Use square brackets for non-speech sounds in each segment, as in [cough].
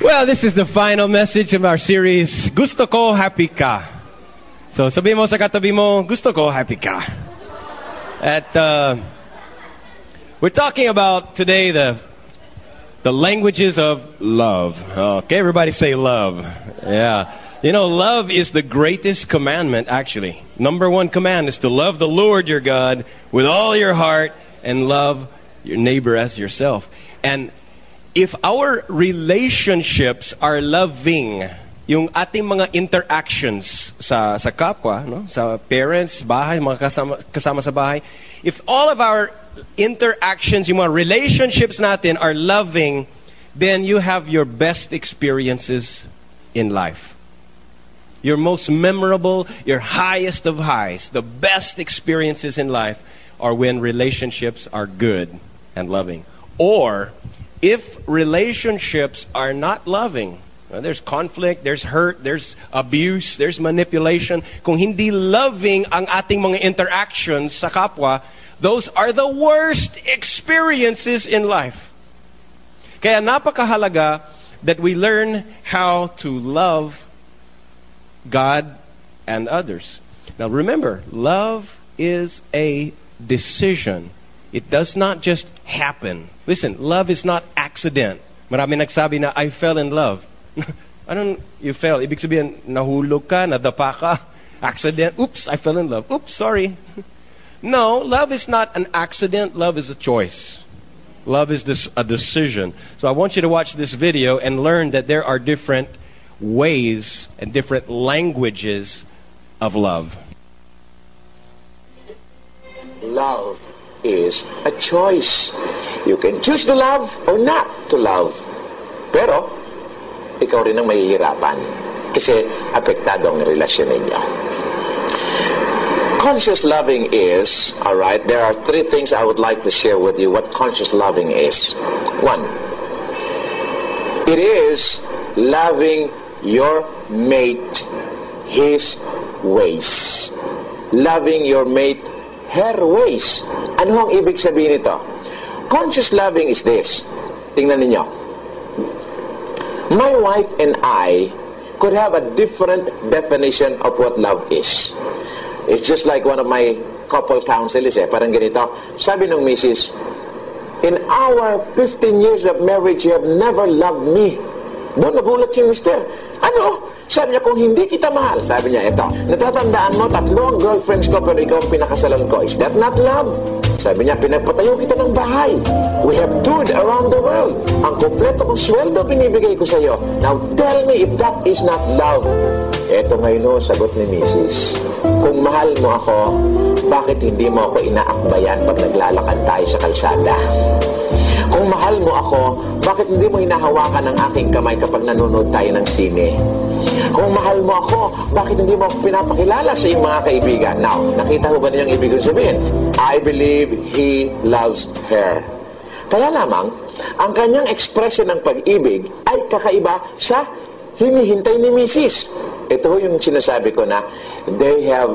Well, this is the final message of our series, Gusto ko happy ka. So sabi mo sa katabi mo, gusto ko happy ka. At uh, we're talking about today the the languages of love. Okay, everybody say love. Yeah. You know, love is the greatest commandment, actually. Number one command is to love the Lord your God with all your heart and love your neighbor as yourself. And if our relationships are loving, yung ating mga interactions sa sa kapwa, no? sa parents, bahay, mga kasama, kasama sa bahay, if all of our interactions, yung mga relationships natin are loving, then you have your best experiences in life. Your most memorable, your highest of highs, the best experiences in life are when relationships are good and loving. Or if relationships are not loving, there's conflict, there's hurt, there's abuse, there's manipulation. Kung hindi loving ang ating mga interactions sa kapwa, those are the worst experiences in life. Kaya napakahalaga that we learn how to love God and others. Now remember, love is a decision. It does not just happen. Listen, love is not accident. Marami nagsabi na, I fell in love. [laughs] Anong you fell? Ibig sabihin, nahulog ka, nadapa ka, [laughs] accident. Oops, I fell in love. Oops, sorry. [laughs] No, love is not an accident. Love is a choice. Love is this, a decision. So I want you to watch this video and learn that there are different ways and different languages of love. Love is a choice. You can choose to love or not to love. Pero, ikaw rin ang mahihirapan kasi apektado ang relasyon ninyo. Conscious loving is, all right, there are three things I would like to share with you what conscious loving is. One, it is loving your mate his ways. Loving your mate her ways. Ano ang ibig sabihin nito? Conscious loving is this. Tingnan ninyo. My wife and I could have a different definition of what love is. It's just like one of my couple counsels eh. Parang ganito. Sabi ng missus, In our 15 years of marriage, you have never loved me. Doon nagulat si mister. Ano? Sabi niya, kung hindi kita mahal, sabi niya, ito, natatandaan mo, tatlo ang girlfriends ko, pero ikaw ang pinakasalan ko. Is that not love? Sabi niya, pinagpatayo kita ng bahay. We have toured around the world. Ang kompleto kong sweldo binibigay ko sa iyo. Now tell me if that is not love. Ito ngayon o, sagot ni Mrs. Kung mahal mo ako, bakit hindi mo ako inaakbayan pag naglalakad tayo sa kalsada? Kung mahal mo ako, bakit hindi mo hinahawakan ang aking kamay kapag nanonood tayo ng sine? Kung mahal mo ako, bakit hindi mo pinapakilala sa iyong mga kaibigan? Now, nakita mo ba nilang ibig sabihin? I believe he loves her. Kaya lamang, ang kanyang ekspresyon ng pag-ibig ay kakaiba sa hinihintay ni Mrs. Ito yung sinasabi ko na they have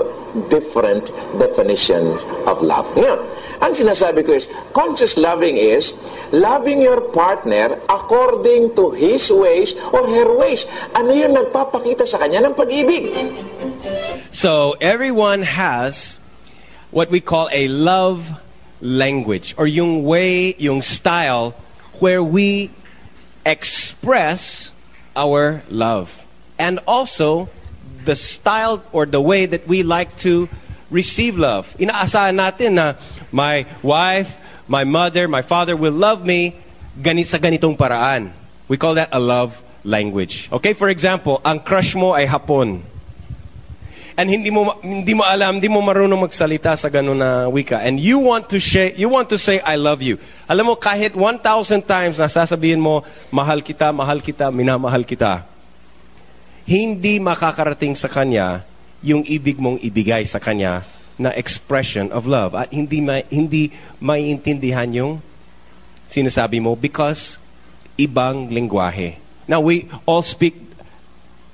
different definitions of love. Ngayon, ang sinasabi ko is, conscious loving is loving your partner according to his ways or her ways. Ano yung nagpapakita sa kanya ng pag-ibig? So everyone has what we call a love language or yung way, yung style where we express our love. And also the style or the way that we like to receive love. Inaasahan natin na my wife, my mother, my father will love me ganit sa ganitong paraan. We call that a love language. Okay, for example, ang crush mo ay hapon. And hindi mo hindi mo alam, hindi mo marunong magsalita sa ganun na wika. And you want to say you want to say I love you. Alam mo kahit 1,000 times na sasabihin mo mahal kita, mahal kita, minamahal kita. Hindi makakarating sa kanya yung ibig mong ibigay sa kanya na expression of love. At hindi ma, hindi maiintindihan yung sinasabi mo because ibang lengguwahe. Now we all speak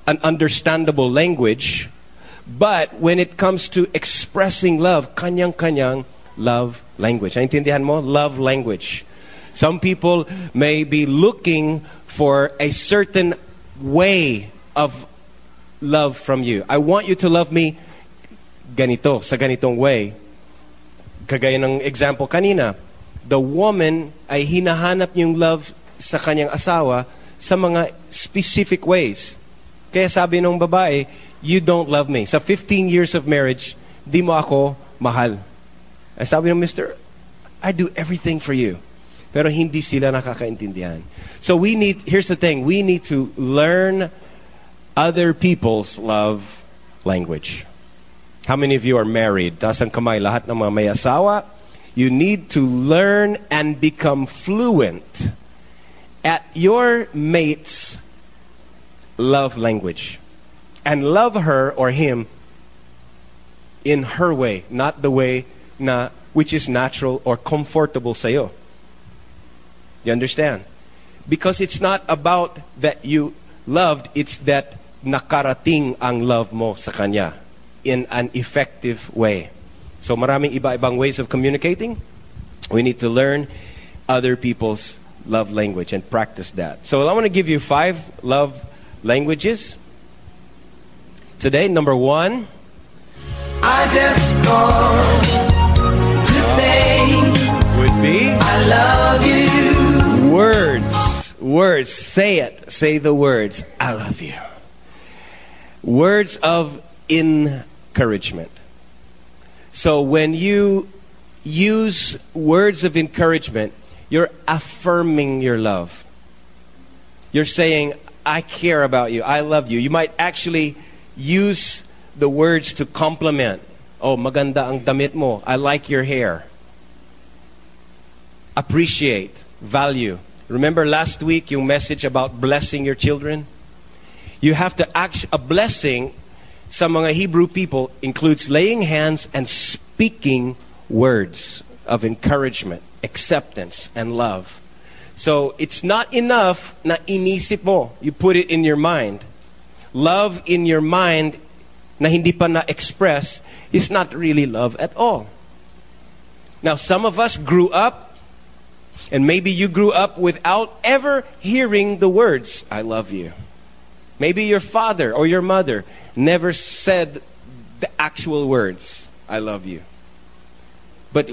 an understandable language, but when it comes to expressing love, kanyang-kanyang love language. Naintindihan mo? Love language. Some people may be looking for a certain way of love from you. I want you to love me ganito, sa ganitong way. Kagaya ng example kanina, the woman ay hinahanap yung love sa kanyang asawa sa mga specific ways. Kaya sabi ng babae, you don't love me. Sa 15 years of marriage, di mo ako mahal. Ay sabi ng Mr., I do everything for you. Pero hindi sila nakakaintindihan. So we need, here's the thing, we need to learn other people's love language. How many of you are married? Taas ang kamay, lahat ng mga may asawa. You need to learn and become fluent at your mate's love language. And love her or him in her way, not the way na which is natural or comfortable sa'yo. You understand? Because it's not about that you loved, it's that nakarating ang love mo sa kanya in an effective way. So maraming iba-ibang ways of communicating. We need to learn other people's love language and practice that. So I want to give you five love languages. Today, number one. I just called to say would be I love you. words. Words. Say it. Say the words. I love you. Words of encouragement. So when you use words of encouragement, you're affirming your love. You're saying, I care about you. I love you. You might actually use the words to compliment. Oh, maganda ang damit mo. I like your hair. Appreciate, value. Remember last week your message about blessing your children? You have to act a blessing sa mga Hebrew people includes laying hands and speaking words of encouragement, acceptance, and love. So it's not enough na inisip mo. You put it in your mind. Love in your mind na hindi pa na-express is not really love at all. Now, some of us grew up, and maybe you grew up without ever hearing the words, I love you. Maybe your father or your mother never said the actual words, I love you. But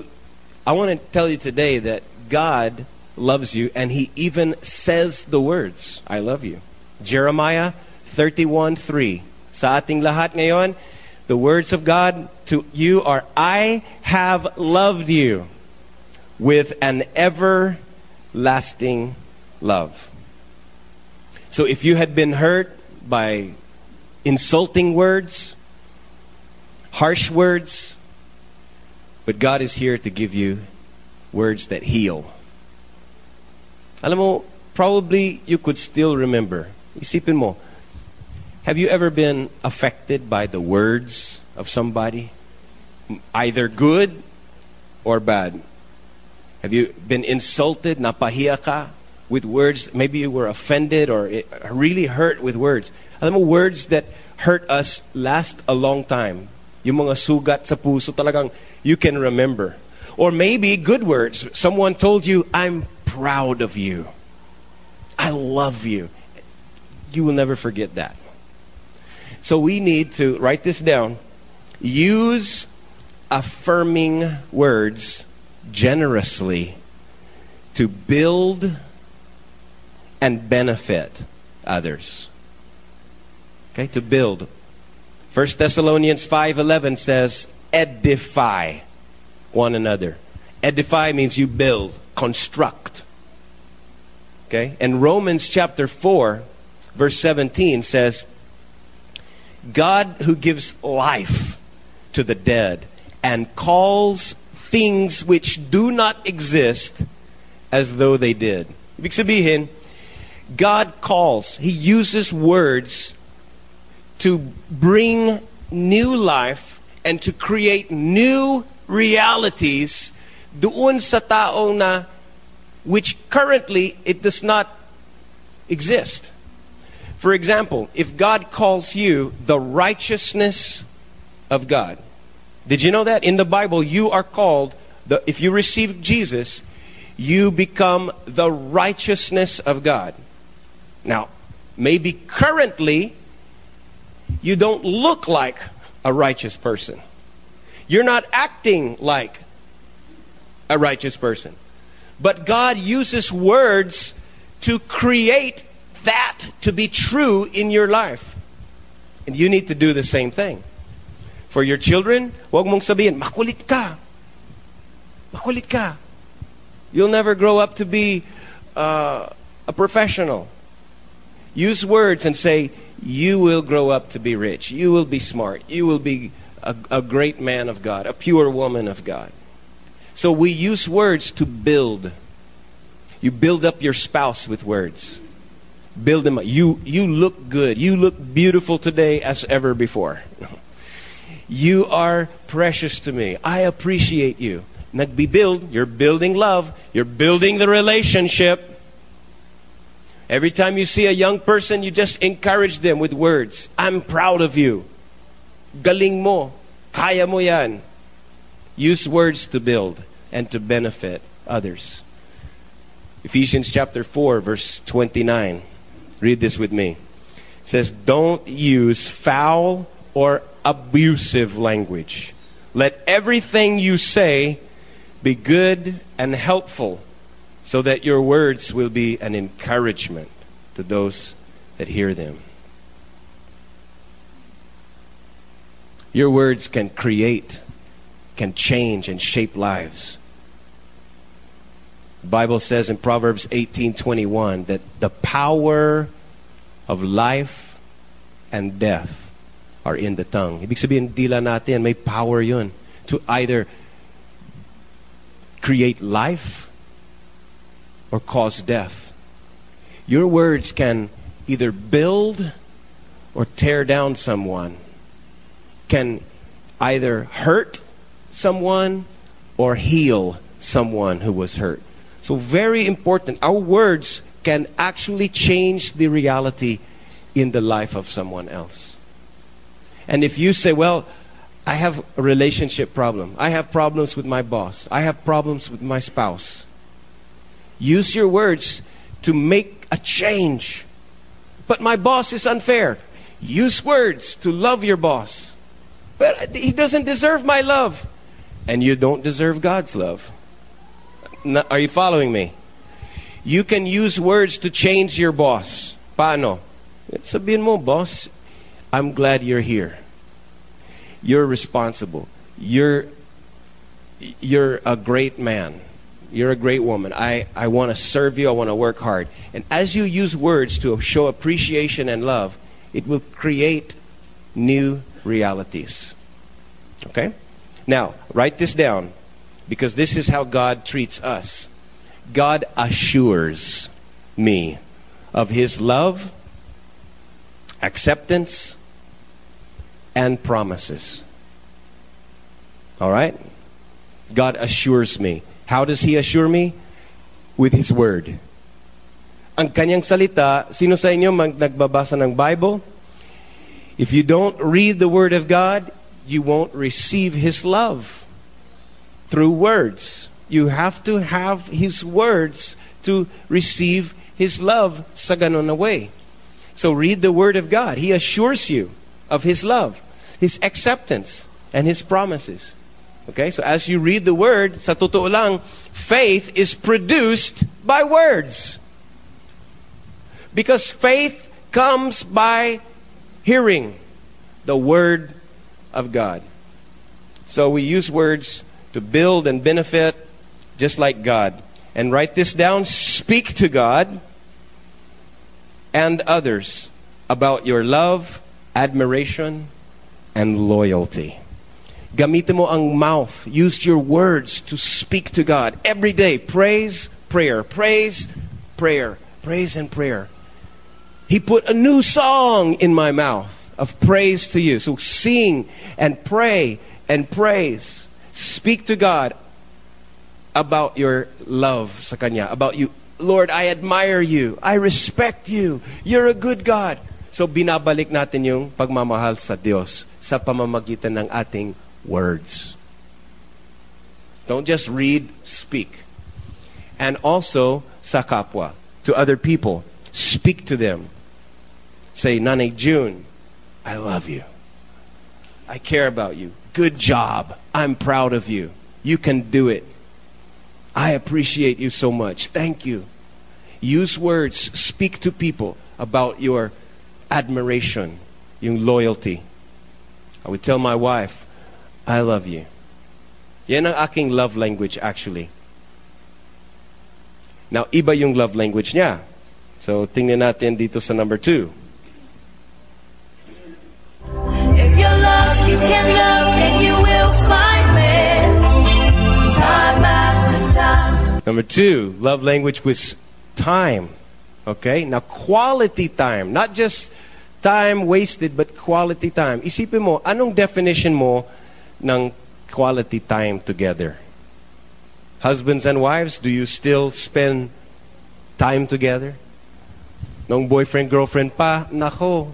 I want to tell you today that God loves you and He even says the words, I love you. Jeremiah 31 3. Sa ating lahat ngayon, the words of God to you are, I have loved you with an everlasting love. So if you had been hurt by insulting words, harsh words, but God is here to give you words that heal. Alam mo, probably you could still remember. Isipin mo, have you ever been affected by the words of somebody? Either good or bad. Have you been insulted, napahiya ka, with words? Maybe you were offended or really hurt with words. Alam mo, words that hurt us last a long time. Yung mga sugat sa puso talagang you can remember. Or maybe good words. Someone told you, I'm proud of you. I love you. You will never forget that. So we need to write this down. Use affirming words generously to build and benefit others. Okay, to build. 1 Thessalonians 5:11 says, "Edify one another." Edify means you build, construct. Okay? And Romans chapter 4 verse 17 says, God who gives life to the dead and calls things which do not exist as though they did. Ibig sabihin, God calls, He uses words to bring new life and to create new realities doon sa taong na which currently it does not exist. For example, if God calls you the righteousness of God, did you know that? In the Bible, you are called, the, if you receive Jesus, you become the righteousness of God. Now, maybe currently you don't look like a righteous person. You're not acting like a righteous person. But God uses words to create that to be true in your life. And you need to do the same thing. For your children, wag mong sabihin, makulit ka. Makulit ka. You'll never grow up to be uh, a professional. Use words and say, you will grow up to be rich. You will be smart. You will be a, a great man of God, a pure woman of God. So we use words to build. You build up your spouse with words. Build them up. You, you look good. You look beautiful today as ever before. [laughs] You are precious to me. I appreciate you. Nagbibuild. You're building love. You're building the relationship. Every time you see a young person, you just encourage them with words. I'm proud of you. Galing mo. Kaya mo yan. Use words to build and to benefit others. Ephesians chapter 4, verse 29. Read this with me. It says, Don't use foul or abusive language. Let everything you say be good and helpful, so that your words will be an encouragement to those that hear them. Your words can create, can change, and shape lives. The Bible says in Proverbs 18:21 that the power of life and death are in the tongue. Ibig sabihin, dila natin, may power yun to either create life or cause death. Your words can either build or tear down someone, can either hurt someone or heal someone who was hurt. So, very important. Our words can actually change the reality in the life of someone else. And if you say, well, I have a relationship problem, I have problems with my boss, I have problems with my spouse, use your words to make a change. But my boss is unfair. Use words to love your boss. But he doesn't deserve my love. And you don't deserve God's love. Are you following me? You can use words to change your boss. Paano? Sabihin mo, boss, I'm glad you're here. You're responsible. You're you're a great man. You're a great woman. I, I want to serve you. I want to work hard. And as you use words to show appreciation and love, it will create new realities. Okay? Now, write this down because this is how God treats us. God assures me of His love, acceptance, and promises. All right? God assures me. How does He assure me? With His Word. Ang kanyang salita, sino sa inyo mag nagbabasa ng Bible? If you don't read the Word of God, you won't receive His love through words. You have to have His words to receive His love sa na way. So read the Word of God. He assures you of His love, His acceptance, and His promises. Okay, so as you read the Word, sa totoo lang, faith is produced by words. Because faith comes by hearing the Word of God. So we use words to build and benefit just like God. And write this down speak to God and others about your love, admiration, and loyalty. Gamitin mo ang mouth. Use your words to speak to God every day. Praise, prayer. Praise, prayer. Praise and prayer. He put a new song in my mouth of praise to you. So sing and pray and praise. Speak to God about your love sa Kanya, about you. Lord, I admire you. I respect you. You're a good God. So binabalik natin yung pagmamahal sa Diyos sa pamamagitan ng ating words. Don't just read, speak. and also sakapwa, to other people. Speak to them. Say, Nanay June, I love you. I care about you. Good job. I'm proud of you. You can do it. I appreciate you so much. Thank you. Use words. Speak to people about your admiration, your loyalty. I would tell my wife, I love you. Yan ang aking love language actually. Now, iba yung love language niya. So, tingnan natin dito sa number two. If you're lost, you can love and you will find me. Time after time. Number two, love language was time. Okay? Now, quality time. Not just time wasted, but quality time. Isipin mo, anong definition mo ng quality time together? Husbands and wives, do you still spend time together? Nung boyfriend, girlfriend pa, nako,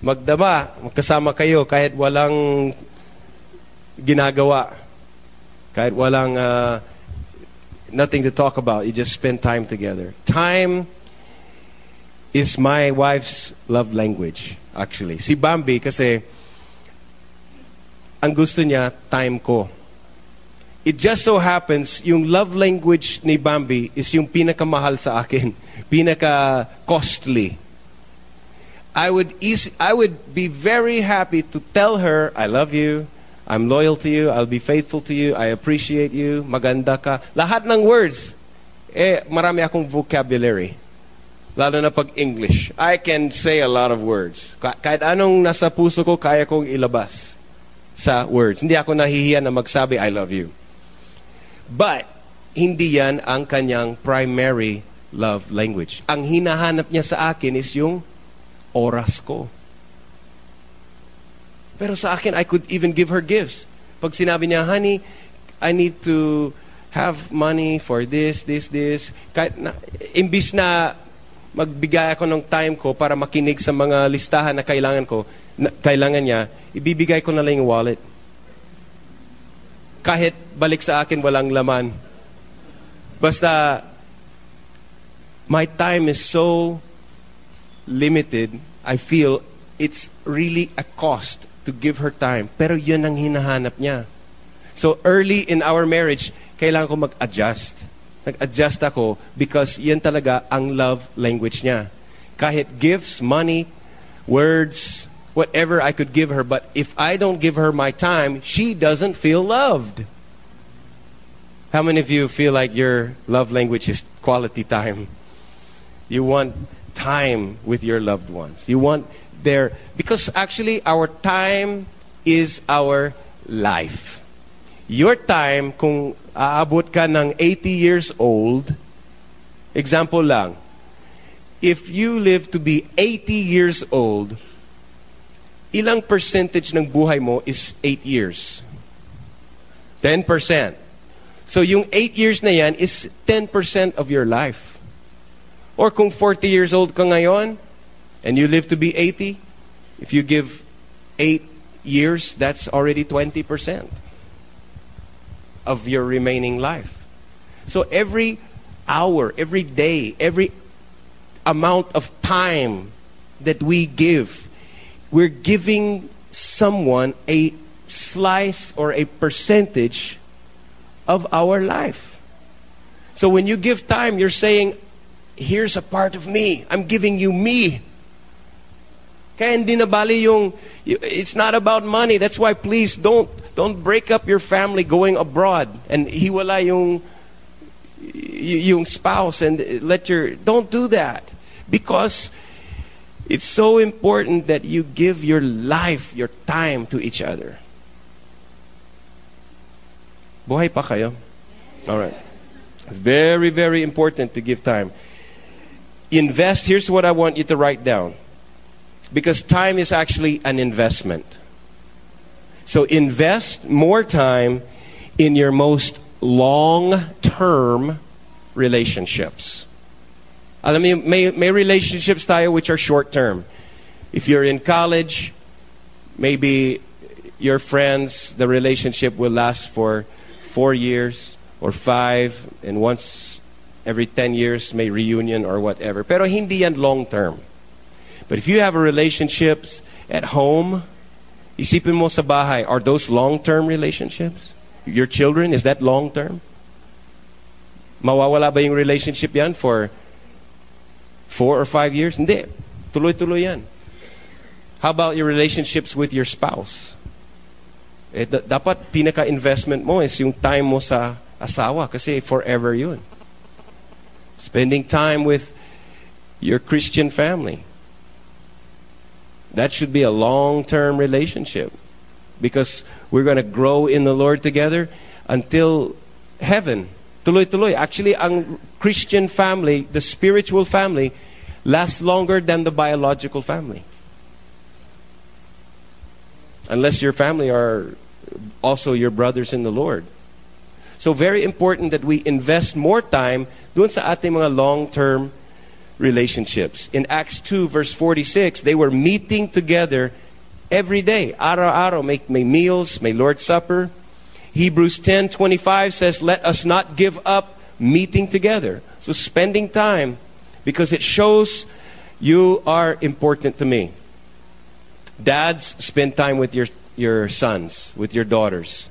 magdama, magkasama kayo kahit walang ginagawa. Kahit walang uh, nothing to talk about. You just spend time together. Time is my wife's love language, actually. Si Bambi, kasi ang gusto niya, time ko. It just so happens, yung love language ni Bambi is yung pinakamahal sa akin. [laughs] Pinaka-costly. I would, easy, I would be very happy to tell her, I love you, I'm loyal to you, I'll be faithful to you, I appreciate you, maganda ka. Lahat ng words, eh, marami akong vocabulary. Lalo na pag English. I can say a lot of words. Ka- kahit anong nasa puso ko, kaya kong ilabas sa words. Hindi ako nahihiya na magsabi, I love you. But, hindi yan ang kanyang primary love language. Ang hinahanap niya sa akin is yung oras ko. Pero sa akin, I could even give her gifts. Pag sinabi niya, honey, I need to have money for this, this, this. Kahit na, imbis na magbigay ako ng time ko para makinig sa mga listahan na kailangan ko, na, kailangan niya, ibibigay ko na lang yung wallet. Kahit balik sa akin walang laman. Basta, my time is so limited, I feel it's really a cost to give her time. Pero yun ang hinahanap niya. So early in our marriage, kailangan ko mag-adjust. Nag-adjust ako because yan talaga ang love language niya. Kahit gifts, money, words, whatever I could give her, but if I don't give her my time, she doesn't feel loved. How many of you feel like your love language is quality time? You want time with your loved ones. You want their because actually our time is our life. Your time kung aabot ka ng 80 years old, example lang, if you live to be 80 years old, ilang percentage ng buhay mo is 8 years? 10%. So yung 8 years na yan is 10% of your life. Or kung 40 years old ka ngayon, and you live to be 80, if you give 8 years, that's already 20% of your remaining life. So every hour, every day, every amount of time that we give, we're giving someone a slice or a percentage of our life. So when you give time, you're saying, here's a part of me. I'm giving you me. Kaya hindi na bali yung, it's not about money. That's why please don't, don't break up your family going abroad and hiwala yung, yung spouse and let your, don't do that. Because it's so important that you give your life, your time to each other. Buhay pa kayo? All right. It's very, very important to give time. Invest, here's what I want you to write down. Because time is actually an investment. So invest more time in your most long term relationships. Alam mo, may, may relationships tayo which are short term. If you're in college, maybe your friends, the relationship will last for four years or five, and once every 10 years may reunion or whatever. Pero hindi yan long term. But if you have a relationships at home, isipin mo sa bahay, are those long term relationships? Your children, is that long term? Mawawala ba yung relationship yan for four or five years? Hindi. Tuloy-tuloy yan. How about your relationships with your spouse? Eh, da- dapat pinaka-investment mo is yung time mo sa asawa kasi forever yun. Spending time with your Christian family. That should be a long-term relationship because we're going to grow in the Lord together until heaven. Tuloy-tuloy. Actually, ang Christian family, the spiritual family, lasts longer than the biological family. Unless your family are also your brothers in the Lord. So very important that we invest more time doon sa ating mga long-term relationships. In Acts 2 verse 46, they were meeting together every day. Araw-araw, may, may meals, may Lord's Supper. Hebrews 10:25 says, "Let us not give up meeting together." So spending time because it shows you are important to me. Dads, spend time with your, your sons, with your daughters.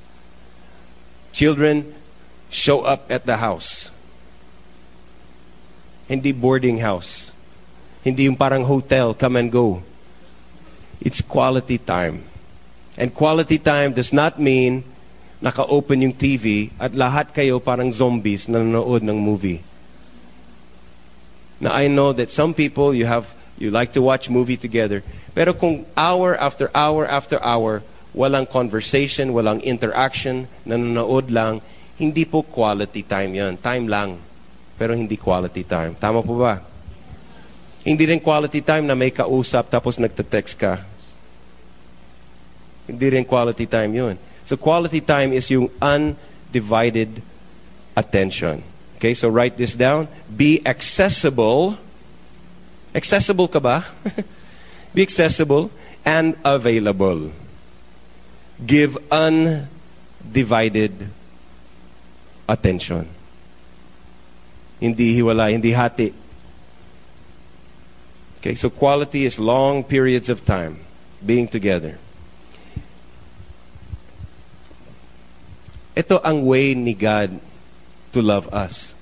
Children, show up at the house. Hindi boarding house. Hindi yung parang hotel, come and go. It's quality time. And quality time does not mean naka-open yung TV at lahat kayo parang zombies na nanonood ng movie. Now I know that some people you have you like to watch movie together. Pero kung hour after hour after hour, walang conversation, walang interaction, nanonood lang, hindi po quality time yan. Time lang. Pero hindi quality time. Tama po ba? Hindi rin quality time na may kausap tapos nagte-text ka. Hindi rin quality time yun. So quality time is yung undivided attention. Okay, so write this down. Be accessible. Accessible ka ba? [laughs] Be accessible and available. Give undivided attention. Hindi hiwala, hindi hati. Okay, so quality is long periods of time being together. Ito ang way ni God to love us.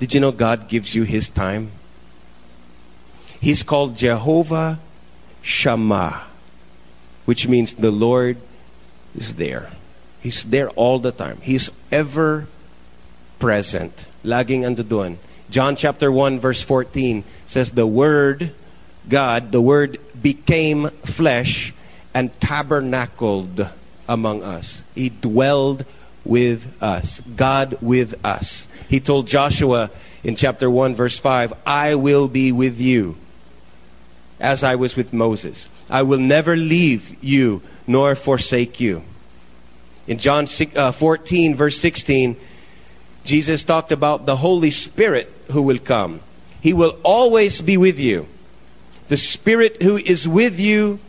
Did you know God gives you His time? He's called Jehovah Shammah, which means the Lord is there. He's there all the time. He's ever present. Laging ando doon. John chapter 1 verse 14 says the word God, the word became flesh and tabernacled among us. He dwelled with us. God with us. He told Joshua in chapter 1 verse 5, I will be with you as I was with Moses. I will never leave you nor forsake you. In John uh, 14 verse 16, Jesus talked about the Holy Spirit who will come. He will always be with you. The Spirit who is with you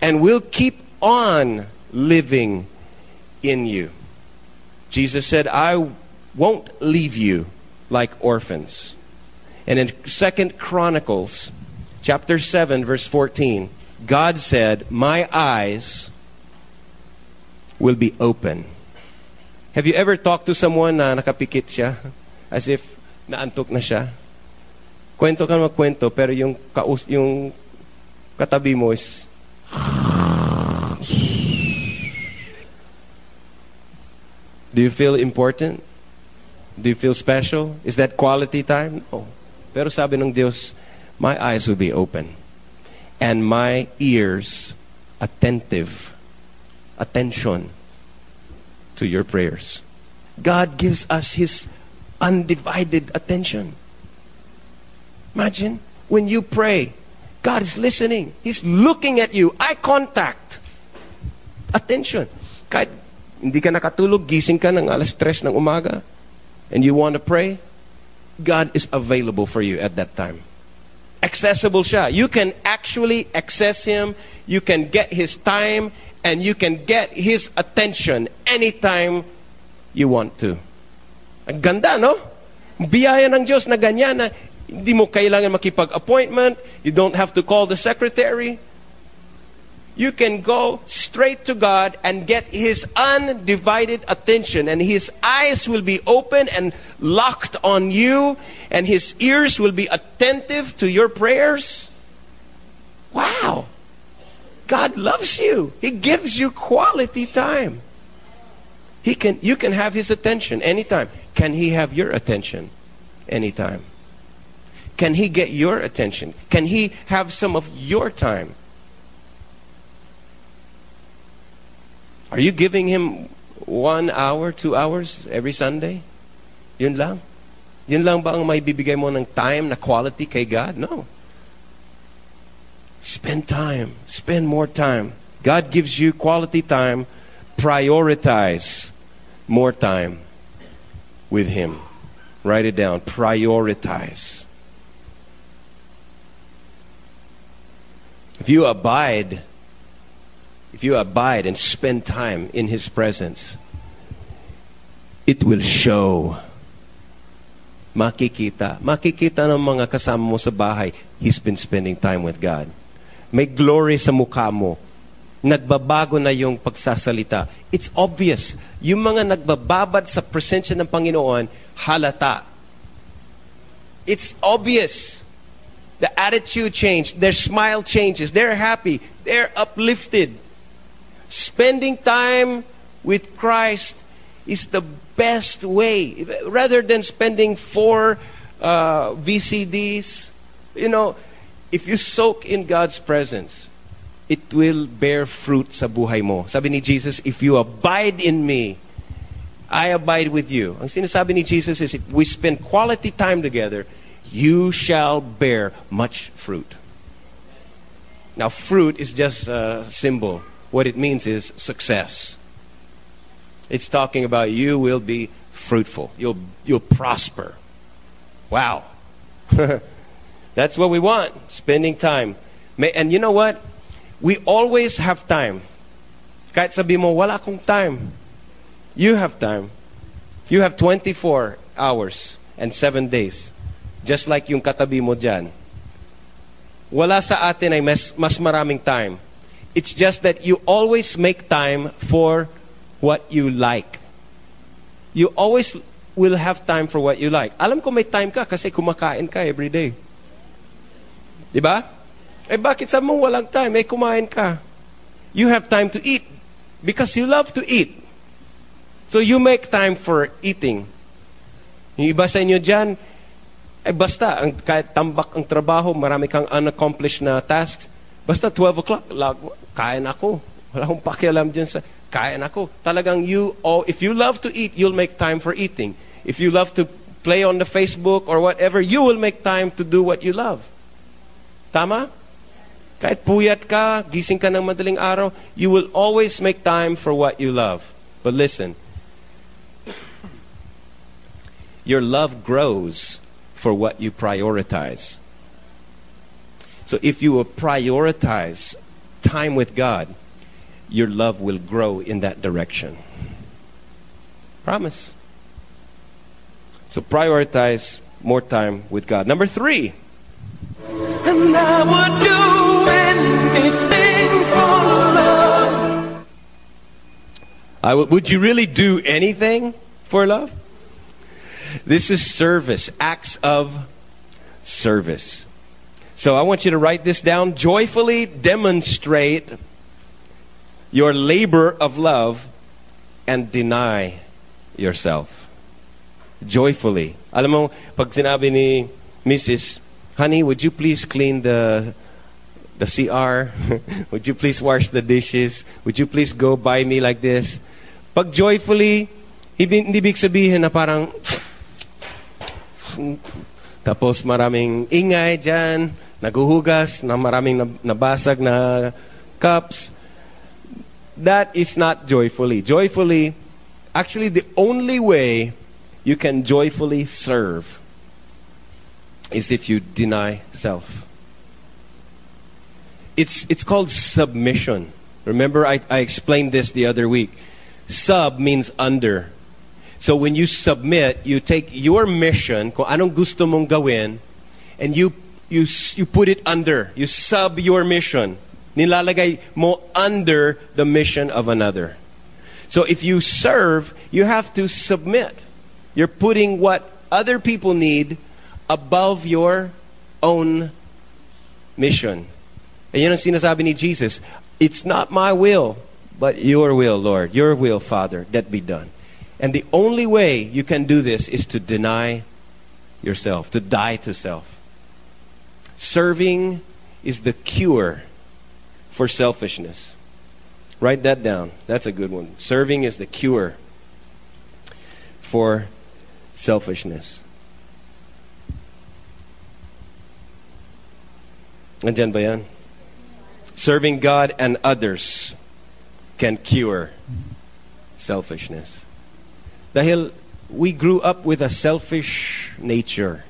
and will keep on living in you. Jesus said, I won't leave you like orphans. And in Second Chronicles chapter 7 verse 14, God said, "My eyes will be open." Have you ever talked to someone na nakapikit siya as if naantok na siya? Kwento ka magkwento pero yung kaus yung katabi mo is Do you feel important? Do you feel special? Is that quality time? No. Pero sabi ng Diyos, my eyes will be open and my ears attentive, attention to your prayers. God gives us His undivided attention. Imagine when you pray, God is listening. He's looking at you. Eye contact. Attention. Kahit hindi ka nakatulog, gising ka ng alas tres ng umaga, and you want to pray, God is available for you at that time. Accessible siya. You can actually access Him. You can get His time and you can get His attention anytime you want to. Ang ganda, no? Biyaya ng Diyos na ganyan na hindi mo kailangan makipag-appointment. You don't have to call the secretary. You can go straight to God and get His undivided attention, and His eyes will be open and locked on you, and His ears will be attentive to your prayers. Wow! God loves you. He gives you quality time. He can, you can have His attention anytime. Can He have your attention anytime? Can He get your attention? Can He have some of your time? Are you giving Him one hour, two hours every Sunday? Yun lang? Yun lang ba ang may bibigay mo ng time na quality kay God? No. Spend time. Spend more time. God gives you quality time. Prioritize more time with Him. Write it down. Prioritize. If you abide, if you abide and spend time in His presence, it will show. Makikita. Makikita ng mga kasama mo sa bahay, he's been spending time with God. May glory sa mukha mo. Nagbabago na yung pagsasalita. It's obvious. Yung mga nagbababad sa presensya ng Panginoon, halata. It's obvious. The attitude changed. Their smile changes. They're happy. They're uplifted. Spending time with Christ is the best way. Rather than spending four uh, VCDs, you know, if you soak in God's presence, it will bear fruit sa buhay mo. Sabi ni Jesus, if you abide in me, I abide with you. Ang sinasabi ni Jesus is, if we spend quality time together, you shall bear much fruit. Now, fruit is just a symbol. What it means is success. It's talking about you will be fruitful. You'll, you'll prosper. Wow. [laughs] That's what we want, spending time. And you know what? We always have time. Kahit sabi mo, wala akong time. You have time. You have 24 hours and 7 days. Just like yung katabi mo dyan. Wala sa atin ay mas, mas maraming time. It's just that you always make time for what you like. You always will have time for what you like. Alam ko may time ka kasi kumakain ka every day. Di ba? Eh bakit sa mo walang time? Eh kumain ka. You have time to eat because you love to eat. So you make time for eating. Yung iba sa inyo dyan, eh basta, ang, kahit tambak ang trabaho, marami kang unaccomplished na tasks, basta 12 o'clock, lag, kain ako. Wala akong pakialam dyan sa, kain ako. Talagang you, oh, if you love to eat, you'll make time for eating. If you love to play on the Facebook or whatever, you will make time to do what you love. Tama? Kahit puyat ka, gising ka ng madaling araw, you will always make time for what you love. But listen, your love grows for what you prioritize. So if you will prioritize time with God, your love will grow in that direction. Promise. So prioritize more time with God. Number three. And I would do anything for love. Would you really do anything for love? This is service, acts of service. So I want you to write this down. Joyfully demonstrate your labor of love and deny yourself. Joyfully. Alam mo, pag sinabi ni Mrs., Honey, would you please clean the the CR? [laughs] would you please wash the dishes? Would you please go by me like this? Pag joyfully, hindi ibig sabihin na parang [sniffs] tapos maraming ingay dyan, naguhugas, na maraming nab- nabasag na cups. That is not joyfully. Joyfully, actually the only way you can joyfully serve is if you deny self. It's, it's called submission. Remember, I, I explained this the other week. Sub means under. So when you submit, you take your mission, kung anong gusto mong gawin, and you, you, you put it under. You sub your mission. Nilalagay mo under the mission of another. So if you serve, you have to submit. You're putting what other people need above your own mission. And yun ang sinasabi ni Jesus, it's not my will, but your will, Lord. Your will, Father, that be done. And the only way you can do this is to deny yourself, to die to self. Serving is the cure for selfishness. Write that down. That's a good one. Serving is the cure for selfishness. Nandyan ba yan? Serving God and others can cure selfishness. Dahil we grew up with a selfish nature.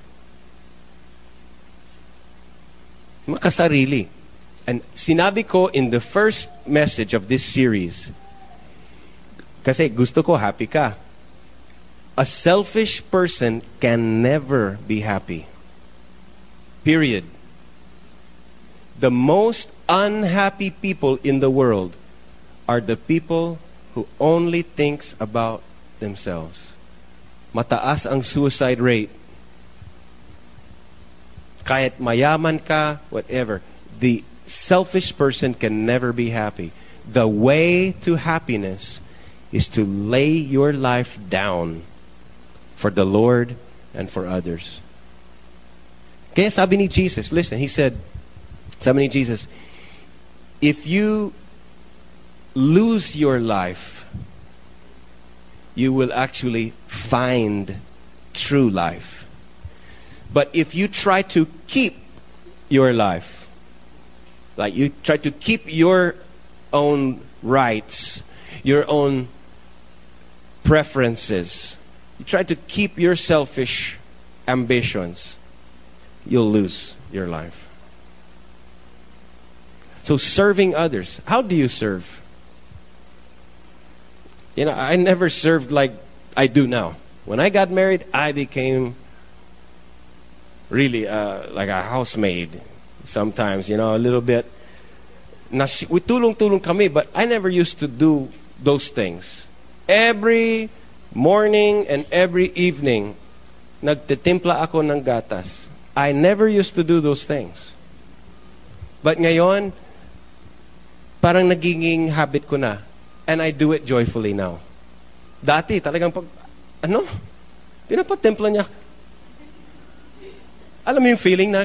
Makasarili. And sinabi ko in the first message of this series, kasi gusto ko happy ka. A selfish person can never be happy. Period. The most unhappy people in the world are the people who only thinks about themselves. Mataas ang suicide rate. Kahit mayaman ka, whatever. The selfish person can never be happy. The way to happiness is to lay your life down for the Lord and for others. Kaya sabi ni Jesus, listen, he said, ni Jesus, if you lose your life, you will actually find true life. But if you try to keep your life, like you try to keep your own rights, your own preferences, you try to keep your selfish ambitions, you'll lose your life. So, serving others, how do you serve? You know, I never served like I do now. When I got married, I became really uh, like a housemaid sometimes, you know, a little bit. Na, we tulong-tulong kami, but I never used to do those things. Every morning and every evening, nagtitimpla ako ng gatas. I never used to do those things. But ngayon, parang nagiging habit ko na. And I do it joyfully now. Dati, talagang pag, ano? Pinapatimpla niya. Alam mo yung feeling na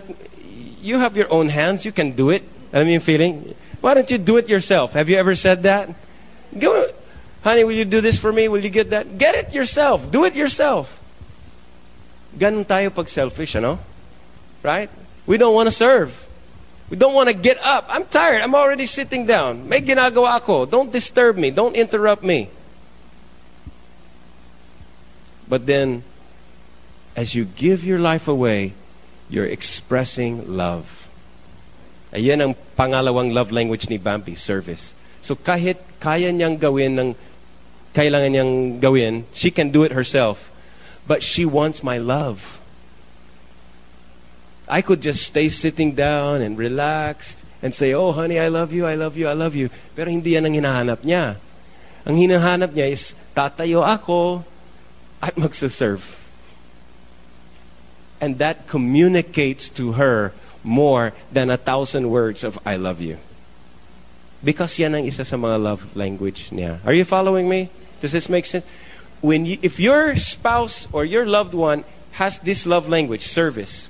you have your own hands, you can do it. Alam mo yung feeling? Why don't you do it yourself? Have you ever said that? Go, honey, will you do this for me? Will you get that? Get it yourself. Do it yourself. Ganun tayo pag selfish, ano? Right? We don't want to serve. We don't want to get up. I'm tired. I'm already sitting down. May ginagawa ako. Don't disturb me. Don't interrupt me. But then, as you give your life away, you're expressing love. Ayan ang pangalawang love language ni Bambi, service. So kahit kaya niyang gawin ng kailangan niyang gawin, she can do it herself. But she wants my love. I could just stay sitting down and relaxed and say, oh honey, I love you, I love you, I love you. Pero hindi yan ang hinahanap niya. Ang hinahanap niya is, tatayo ako at magsaserve. And that communicates to her more than a thousand words of I love you. Because yan ang isa sa mga love language niya. Are you following me? Does this make sense? When you, if your spouse or your loved one has this love language, service,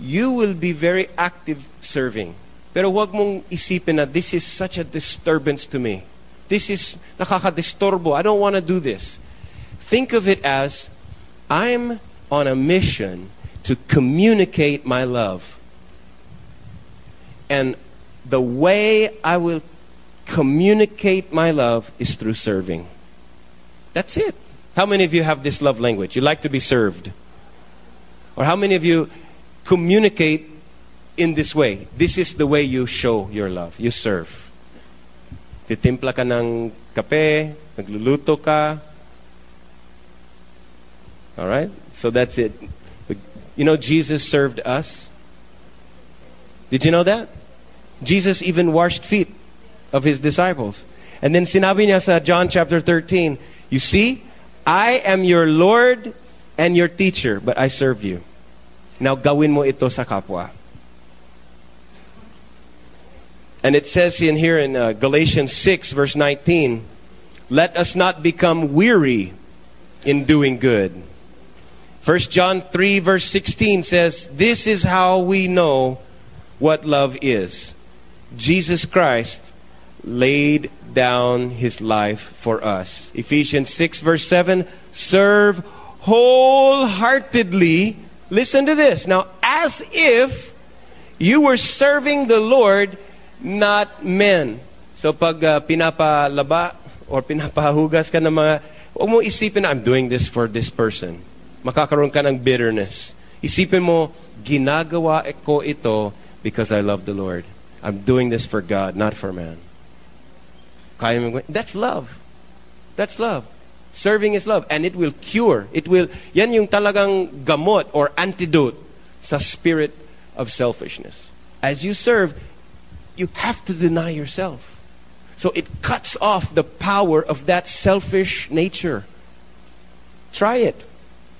you will be very active serving. Pero wag mong isipin na this is such a disturbance to me. This is nakakadisturbo. I don't want to do this. Think of it as I'm on a mission to communicate my love. And the way I will communicate my love is through serving. That's it. How many of you have this love language? You like to be served? Or how many of you communicate in this way? This is the way you show your love. You serve. Titimpla ka ng kape, nagluluto ka, All right? So that's it. You know, Jesus served us. Did you know that? Jesus even washed feet of his disciples. And then sinabi niya sa John chapter 13, You see, I am your Lord and your teacher, but I serve you. Now gawin mo ito sa kapwa. And it says in here in uh, Galatians 6 verse 19, let us not become weary in doing good. 1 John 3 verse 16 says, this is how we know what love is. Jesus Christ laid down his life for us. Ephesians 6 verse 7, serve wholeheartedly. Listen to this. Now, as if you were serving the Lord not men. So pag uh, pinapalaba or pinapahugas ka ng mga, huwag mo isipin I'm doing this for this person. Makakaroon ka ng bitterness. Isipin mo, ginagawa ko ito because I love the Lord. I'm doing this for God, not for man. That's love. That's love. Serving is love. And it will cure. It will, yan yung talagang gamot or antidote sa spirit of selfishness. As you serve, you have to deny yourself. So it cuts off the power of that selfish nature. Try it.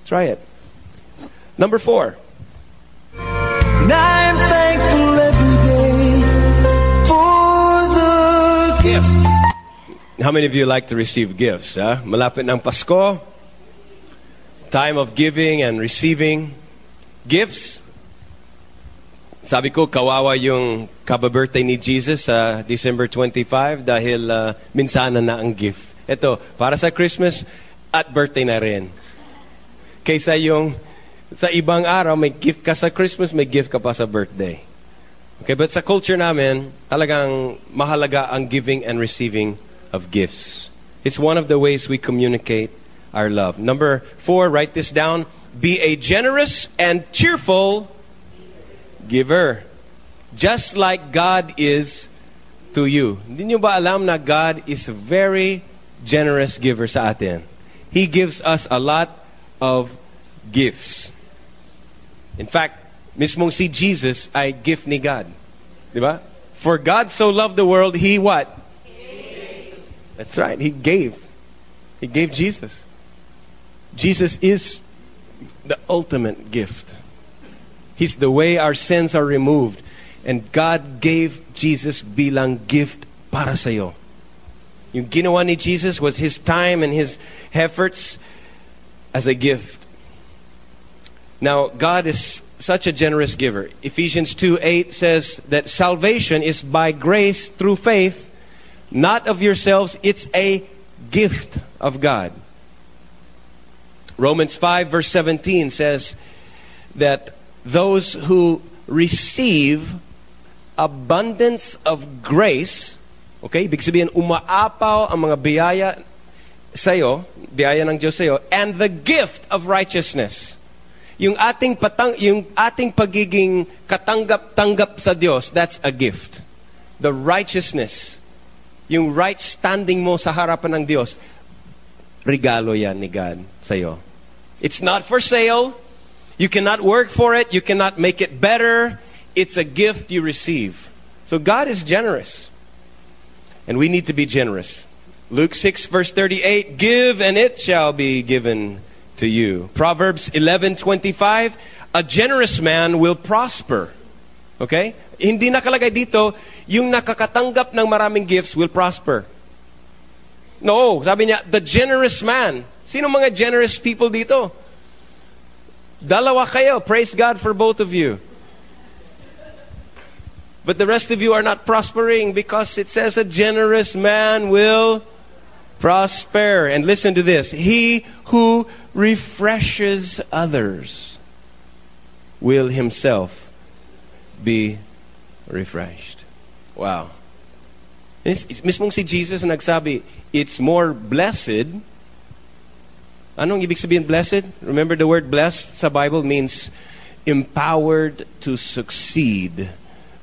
Try it. Number four. How many of you like to receive gifts? Huh? Malapit ng Pasko. Time of giving and receiving gifts. Sabi ko, kawawa yung kaba-birthday ni Jesus sa December 25 dahil uh, minsana na ang gift. Ito, para sa Christmas at birthday na rin. Kaysa yung sa ibang araw, may gift ka sa Christmas, may gift ka pa sa birthday. Okay, but sa culture namin, talagang mahalaga ang giving and receiving of gifts. It's one of the ways we communicate our love. Number four, write this down. Be a generous and cheerful giver. Just like God is to you. Hindi nyo ba alam na God is a very generous giver sa atin? He gives us a lot of gifts. In fact, mismong si Jesus ay gift ni God. Di ba? For God so loved the world, He what? That's right. He gave. He gave Jesus. Jesus is the ultimate gift. He's the way our sins are removed. And God gave Jesus bilang gift para sa'yo. Yung ginawa ni Jesus was His time and His efforts as a gift. Now, God is such a generous giver. Ephesians 2 8 says that salvation is by grace through faith, not of yourselves. It's a gift of God. Romans 5 verse 17 says that those who receive abundance of grace, okay, ibig sabihin umaapaw ang mga biyaya sa'yo, biyaya ng Diyos sa'yo, and the gift of righteousness. Yung ating patang yung ating pagiging katanggap-tanggap sa Diyos, that's a gift. The righteousness, yung right standing mo sa harapan ng Diyos, regalo yan ni God sa'yo. It's not for sale. You cannot work for it. You cannot make it better. It's a gift you receive. So God is generous. And we need to be generous. Luke 6 verse 38, give and it shall be given to you. Proverbs 11:25, a generous man will prosper. Okay? Hindi nakalagay dito, yung nakakatanggap ng maraming gifts will prosper. No, sabi niya, the generous man. Sino mga generous people dito? Dalawa kayo. Praise God for both of you. But the rest of you are not prospering because it says a generous man will prosper. And listen to this. He who refreshes others will himself be refreshed. Wow. Mismong si Jesus nagsabi, it's more blessed. Anong ibig sabihin blessed? Remember the word blessed sa Bible means empowered to succeed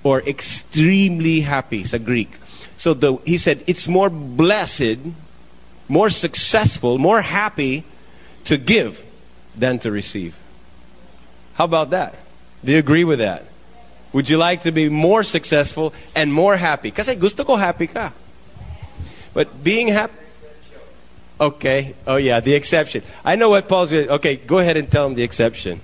or extremely happy sa Greek. So the, he said, it's more blessed, more successful, more happy to give than to receive. How about that? Do you agree with that? Would you like to be more successful and more happy? Kasi gusto ko happy ka. But being happy. Okay. Oh, yeah, the exception. I know what Paul's going to. Okay, go ahead and tell him the exception.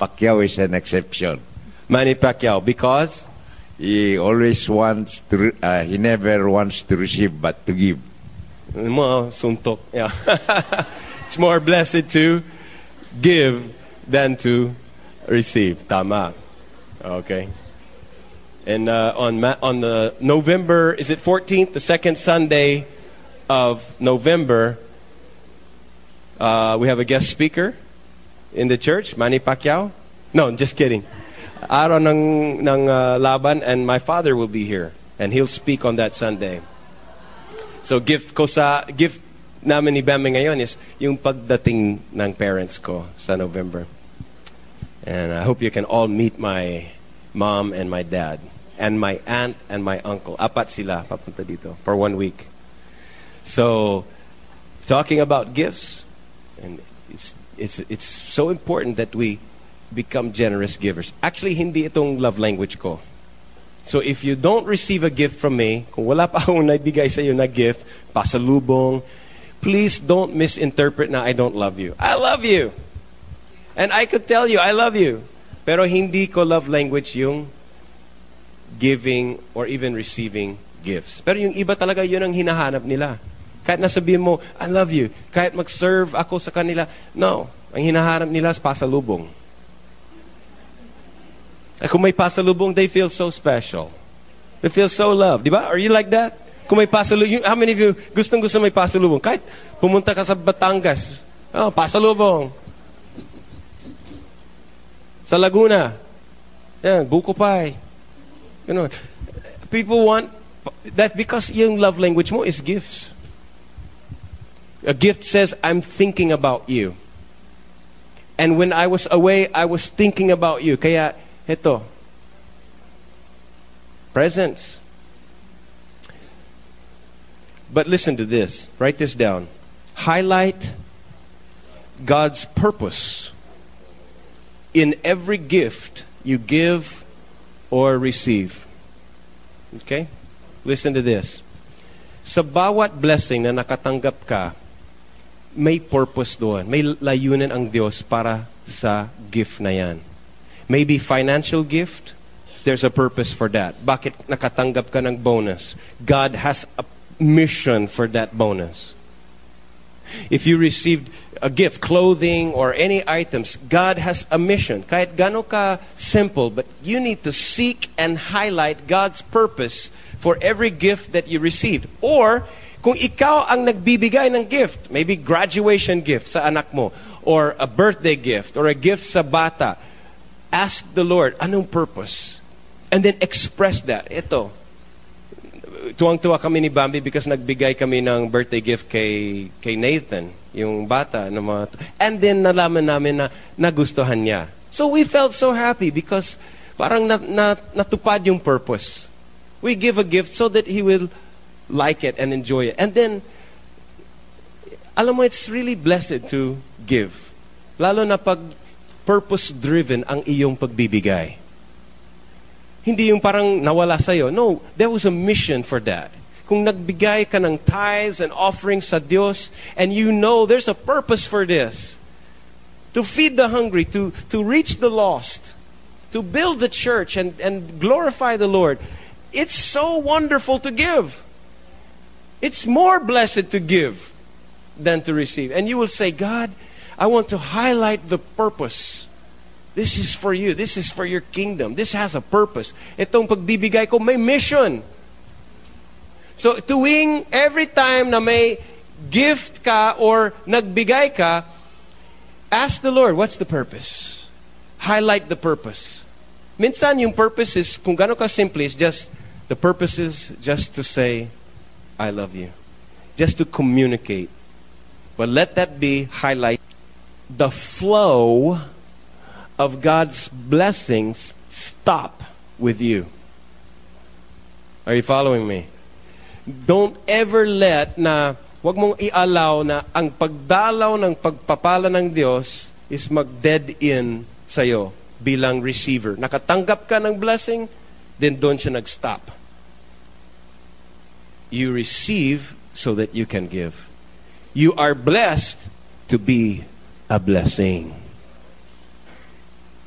Pacquiao is an exception. Manny Pacquiao. Because? He always wants to, uh, he never wants to receive but to give. Mo, suntok. Yeah. [laughs] it's more blessed to give than to receive. Tama. Okay. And uh, on ma- on the November, is it 14th, the second Sunday of November, uh, we have a guest speaker in the church, Manny Pacquiao. No, just kidding. Araw ng, ng uh, laban, and my father will be here, and he'll speak on that Sunday. So gift ko sa gift namin ni Bambi ngayon is yung pagdating ng parents ko sa November. And I hope you can all meet my mom and my dad and my aunt and my uncle. Apat sila papunta dito for one week. So talking about gifts and it's it's it's so important that we become generous givers. Actually hindi itong love language ko. So if you don't receive a gift from me, kung wala pa akong naibigay sa iyo na gift, pasalubong, please don't misinterpret na I don't love you. I love you. And I could tell you, I love you. Pero hindi ko love language yung giving or even receiving gifts. Pero yung iba talaga yun ang hinahanap nila. Kahit nasabihin mo, I love you. Kahit mag-serve ako sa kanila. No. Ang hinahanap nila is pasalubong. At kung may pasalubong, they feel so special. They feel so loved. Di ba? Are you like that? Kung may pasalubong, how many of you gustong gusto may pasalubong? Kahit pumunta ka sa Batangas, oh, pasalubong. Sa Laguna, yan, buko pie. You know, people want that because yung love language mo is gifts. A gift says, I'm thinking about you. And when I was away, I was thinking about you. Kaya, ito, presents. But listen to this. Write this down. Highlight God's purpose in every gift you give or receive. Okay? Listen to this. Sa bawat blessing na nakatanggap ka, may purpose doon. May layunan ang Diyos para sa gift na yan. Maybe financial gift, there's a purpose for that. Bakit nakatanggap ka ng bonus? God has a mission for that bonus. If you received a gift, clothing or any items, God has a mission. Kahit gano ka simple, but you need to seek and highlight God's purpose for every gift that you received. Or, kung ikaw ang nagbibigay ng gift, maybe graduation gift sa anak mo, or a birthday gift, or a gift sa bata, ask the Lord, anong purpose? And then express that. Ito, tuwang-tuwa kami ni Bambi because nagbigay kami ng birthday gift kay, kay Nathan, yung bata. ng mga, and then nalaman namin na nagustuhan niya. So we felt so happy because parang na, na, natupad yung purpose. We give a gift so that he will like it and enjoy it. And then, alam mo, it's really blessed to give. Lalo na pag purpose-driven ang iyong pagbibigay. Hindi yung parang nawala sa'yo. No, there was a mission for that. Kung nagbigay ka ng tithes and offerings sa Diyos, and you know there's a purpose for this. To feed the hungry, to, to reach the lost, to build the church and, and glorify the Lord. It's so wonderful to give. It's more blessed to give than to receive. And you will say, God, I want to highlight the purpose. This is for you. This is for your kingdom. This has a purpose. Itong pagbibigay ko may mission. So tuwing every time na may gift ka or nagbigay ka, ask the Lord, what's the purpose? Highlight the purpose. Minsan yung purpose is, kung gano'n ka simple, is just, the purpose is just to say, I love you. Just to communicate. But let that be highlight the flow of God's blessings stop with you. Are you following me? Don't ever let na wag mong i-allow na ang pagdalaw ng pagpapala ng Diyos is mag-dead in sa'yo bilang receiver. Nakatanggap ka ng blessing, then doon siya nag-stop. You receive so that you can give. You are blessed to be a blessing.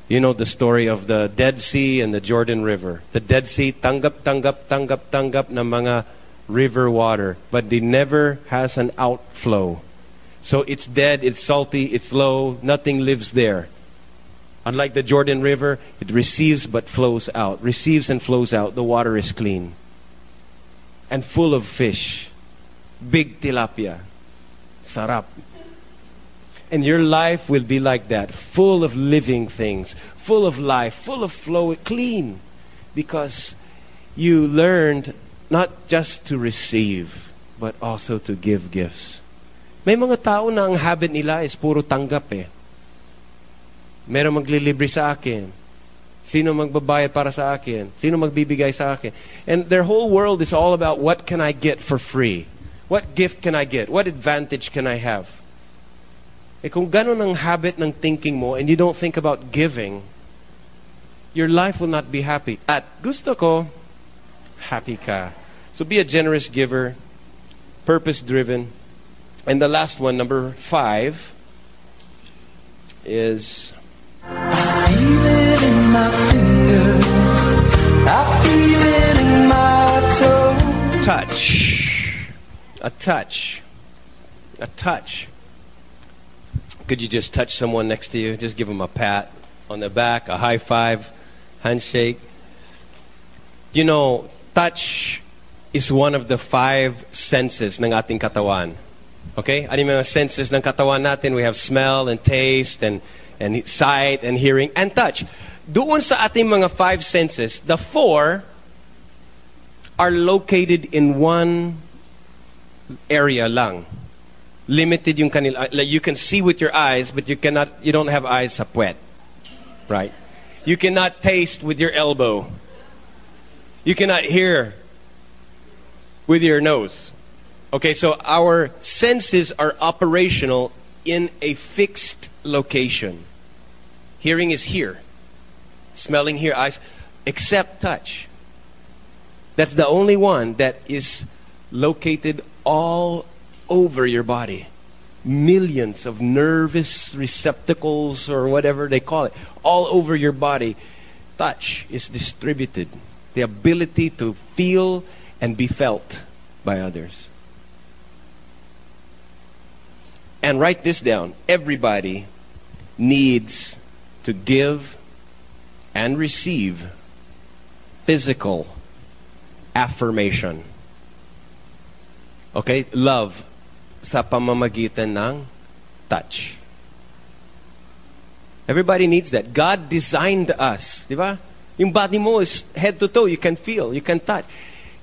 You know the story of the Dead Sea and the Jordan River. The Dead Sea, tanggap, tanggap, tanggap, tanggap ng mga river water, but it never has an outflow. So it's dead, it's salty, it's low, nothing lives there. Unlike the Jordan River, it receives but flows out. Receives and flows out. The water is clean and full of fish. Big tilapia. Sarap. And your life will be like that, full of living things, full of life, full of flow, clean. Because you learned not just to receive, but also to give gifts. May mga tao na ang habit nila is puro tanggap eh. Meron maglilibre sa akin. Sino magbabayad para sa akin? Sino magbibigay sa akin? And their whole world is all about what can I get for free? What gift can I get? What advantage can I have? Eh kung ganun ang habit ng thinking mo and you don't think about giving, your life will not be happy. At gusto ko, happy ka. So be a generous giver, purpose driven. And the last one, number five, is Feel it in my fingers. I feel it in my toes. touch. A touch. A touch. Could you just touch someone next to you? Just give them a pat on the back, a high five, handshake. You know, touch is one of the five senses ng ating katawan. Okay? Ano mga senses ng katawan natin? We have smell and taste and, and sight and hearing and touch. Doon sa ating mga five senses, the four are located in one area lang. Limited yung kanila. Uh, like you can see with your eyes, but you cannot. You don't have eyes sa puwet, right? You cannot taste with your elbow. You cannot hear with your nose. Okay, so our senses are operational in a fixed location. Hearing is here, smelling here, eyes, except touch. That's the only one that is located all over your body. Millions of nervous receptacles or whatever they call it, all over your body. Touch is distributed. The ability to feel and be felt by others. And write this down. Everybody needs to give and receive physical affirmation. Okay? Love sa pamamagitan ng touch. Everybody needs that. God designed us, di ba? Yung body mo is head to toe. You can feel, you can touch.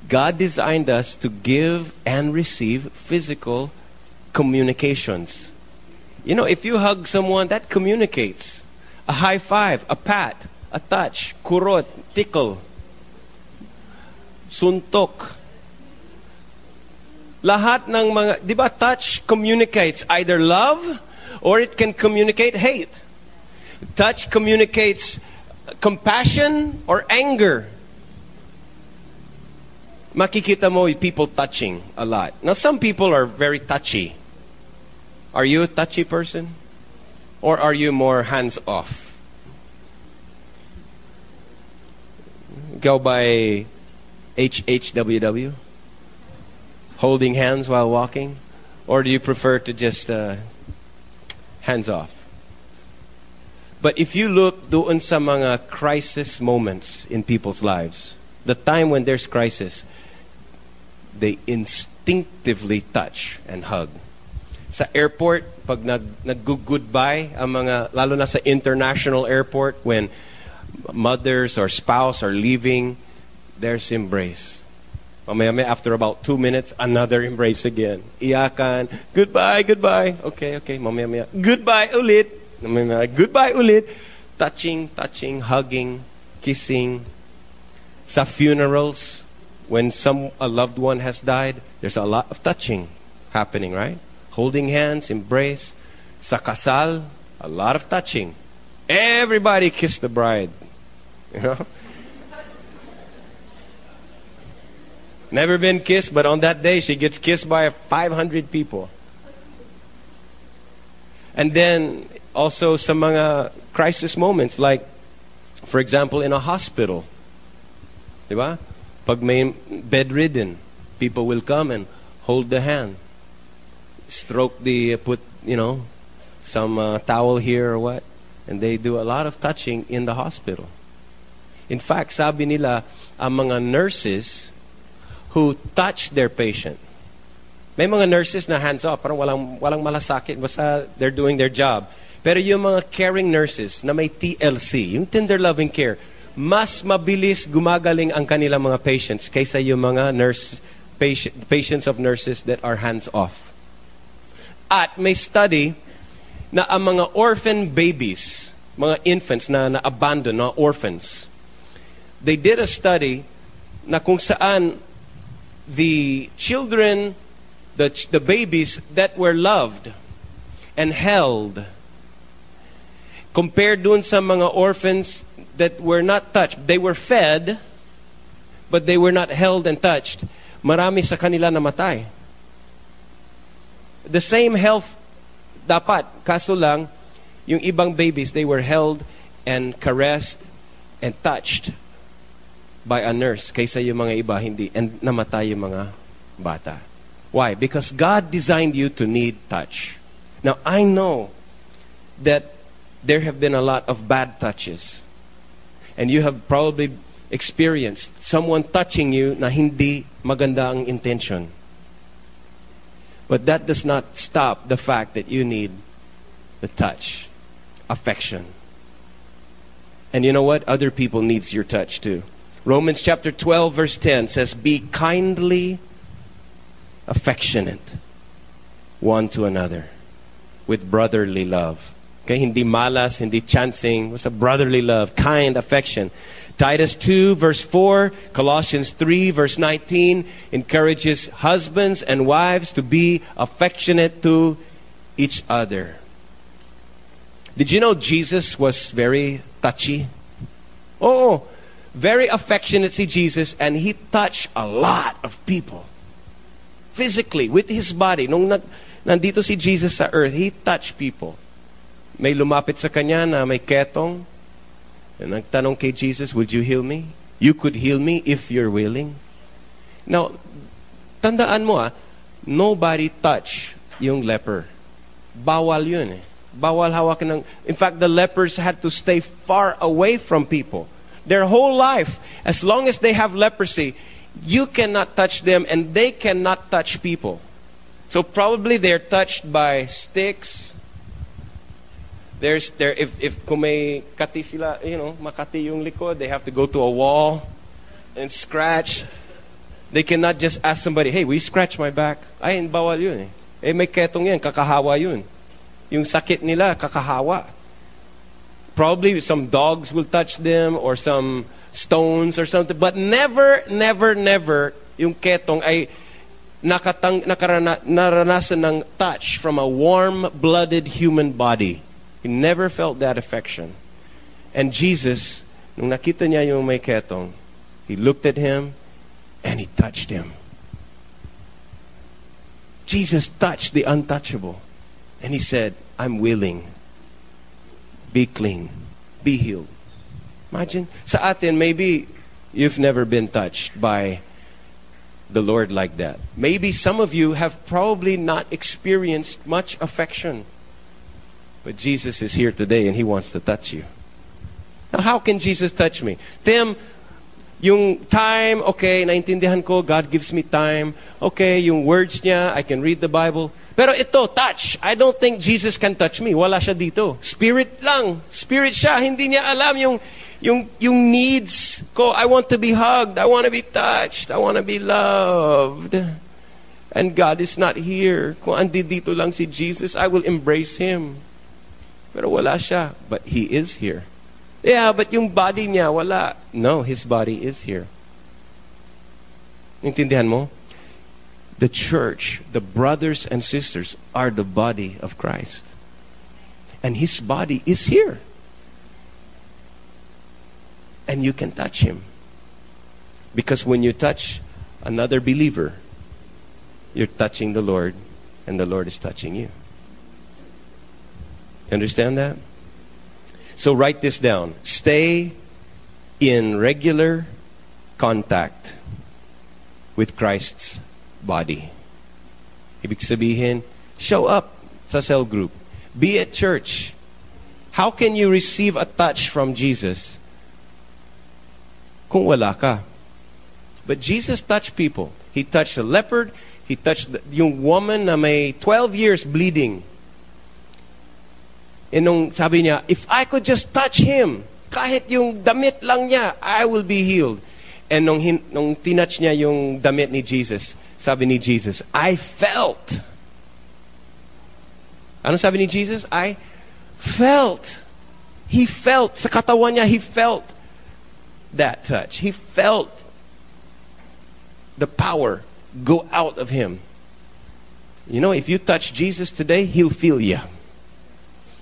God designed us to give and receive physical communications. You know, if you hug someone, that communicates. A high five, a pat, a touch, kurot, tickle, suntok. Lahat ng mga, di ba, touch communicates either love or it can communicate hate. Touch communicates compassion or anger. Makikita mo people touching a lot. Now, some people are very touchy. Are you a touchy person? Or are you more hands off? Go by HHWW? Holding hands while walking? Or do you prefer to just uh, hands off? But if you look doon sa mga crisis moments in people's lives, the time when there's crisis, they instinctively touch and hug. Sa airport, pag nag, nag-goodbye ang mga, lalo na sa international airport, when mothers or spouse are leaving, there's embrace. After about two minutes, another embrace again. Iyakan, goodbye, goodbye. Okay, okay, mamaya maya, goodbye ulit. Mamaya goodbye ulit. Touching, touching, hugging, kissing. Sa funerals, when some a loved one has died, there's a lot of touching happening, right? Holding hands, embrace. Sa kasal, A lot of touching. Everybody kissed the bride. You know? Never been kissed, but on that day she gets kissed by 500 people. And then also some mga crisis moments like for example in a hospital. Di ba? Pag may bedridden, people will come and hold the hand. Stroke the put, you know, some uh, towel here or what. And they do a lot of touching in the hospital. In fact, sabi nila, ang mga nurses who touch their patient. May mga nurses na hands off, parang walang, walang malasakit, basta they're doing their job. Pero yung mga caring nurses na may TLC, yung tender loving care, mas mabilis gumagaling ang kanilang mga patients kaysa yung mga nurse, patient, patients of nurses that are hands off. At may study na ang mga orphan babies, mga infants na na-abandon, na orphans, they did a study na kung saan the children, the, the babies that were loved and held, compared dun sa mga orphans that were not touched, they were fed, but they were not held and touched, marami sa kanila namatay. The same health dapat, kaso lang, yung ibang babies, they were held and caressed and touched by a nurse kaysa yung mga iba hindi and namatay yung mga bata. Why? Because God designed you to need touch. Now I know that there have been a lot of bad touches. And you have probably experienced someone touching you na hindi maganda ang intention. But that does not stop the fact that you need the touch, affection. And you know what? Other people needs your touch too. Romans chapter 12 verse 10 says, Be kindly affectionate one to another with brotherly love. Okay, hindi malas, hindi chancing. What's a brotherly love? Kind affection. Titus 2 verse 4, Colossians 3 verse 19 encourages husbands and wives to be affectionate to each other. Did you know Jesus was very touchy? Oh, oh very affectionate si Jesus and he touched a lot of people. Physically, with his body. Nung nag, nandito si Jesus sa earth, he touched people. May lumapit sa kanya na may ketong. And nagtanong kay Jesus, would you heal me? You could heal me if you're willing. Now, tandaan mo ah, nobody touch yung leper. Bawal yun eh. Bawal hawakan ng... In fact, the lepers had to stay far away from people. Their whole life, as long as they have leprosy, you cannot touch them and they cannot touch people. So probably they're touched by sticks. There's there if if kung may kati sila, you know, makati yung likod, they have to go to a wall and scratch. They cannot just ask somebody, "Hey, will you scratch my back?" Ay, bawal yun eh. Eh may ketong yan, kakahawa yun. Yung sakit nila, kakahawa. Probably some dogs will touch them or some stones or something. But never, never, never yung ketong ay nakatang, nakarana, ng touch from a warm-blooded human body. He never felt that affection. And Jesus, nung nakita niya yung may ketong, he looked at him and he touched him. Jesus touched the untouchable. And he said, I'm willing. Be clean. Be healed. Imagine, sa atin, maybe you've never been touched by the Lord like that. Maybe some of you have probably not experienced much affection. But Jesus is here today and He wants to touch you. Now, how can Jesus touch me? Tim, yung time, okay, naintindihan ko, God gives me time. Okay, yung words niya, I can read the Bible. Pero ito, touch. I don't think Jesus can touch me. Wala siya dito. Spirit lang. Spirit siya. Hindi niya alam yung, yung, yung needs ko. I want to be hugged. I want to be touched. I want to be loved. And God is not here. Kung andi dito lang si Jesus, I will embrace Him. Pero wala siya. But He is here. Yeah, but yung body niya, wala. No, His body is here. Intindihan mo? The church, the brothers and sisters, are the body of Christ. And his body is here. And you can touch him. Because when you touch another believer, you're touching the Lord, and the Lord is touching you. Understand that? So write this down. Stay in regular contact with Christ's body. Ibig sabihin, show up sa cell group. Be at church. How can you receive a touch from Jesus kung wala ka? But Jesus touched people. He touched the leopard. He touched the, yung woman na may 12 years bleeding. And nung sabi niya, if I could just touch him, kahit yung damit lang niya, I will be healed. And nung, hin, nung tinouch niya yung damit ni Jesus, sabi ni Jesus, I felt. Ano sabi ni Jesus? I felt. He felt. Sa katawan niya, he felt that touch. He felt the power go out of him. You know, if you touch Jesus today, he'll feel you.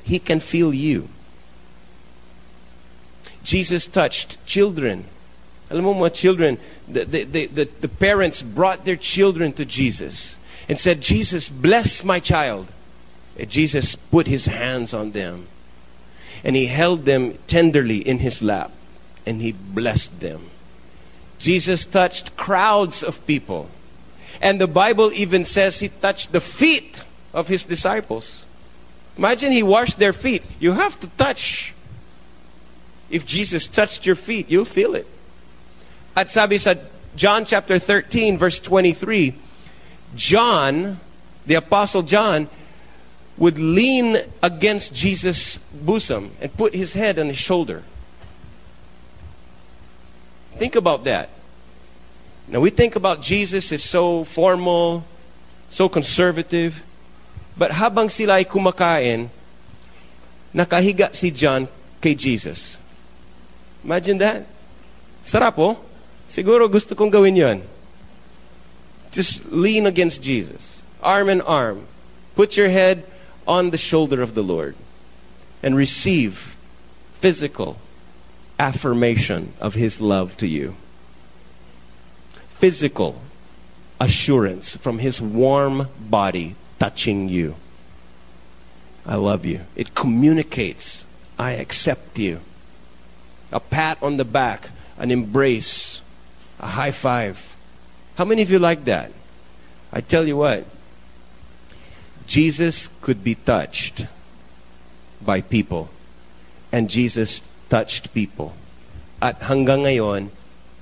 He can feel you. Jesus touched children. Alam mo mga children, the, the, the, the, parents brought their children to Jesus and said, Jesus, bless my child. And Jesus put his hands on them and he held them tenderly in his lap and he blessed them. Jesus touched crowds of people. And the Bible even says he touched the feet of his disciples. Imagine he washed their feet. You have to touch. If Jesus touched your feet, you'll feel it. At sabi sa John chapter 13 verse 23, John, the apostle John, would lean against Jesus' bosom and put his head on his shoulder. Think about that. Now we think about Jesus as so formal, so conservative. But habang sila ay kumakain, nakahiga si John kay Jesus. Imagine that. Sarap oh. Siguro gusto kong gawin yon. Just lean against Jesus. Arm in arm. Put your head on the shoulder of the Lord. And receive physical affirmation of His love to you. Physical assurance from His warm body touching you. I love you. It communicates, I accept you. A pat on the back, an embrace, a high five. How many of you like that? I tell you what, Jesus could be touched by people. And Jesus touched people. At hanggang ngayon,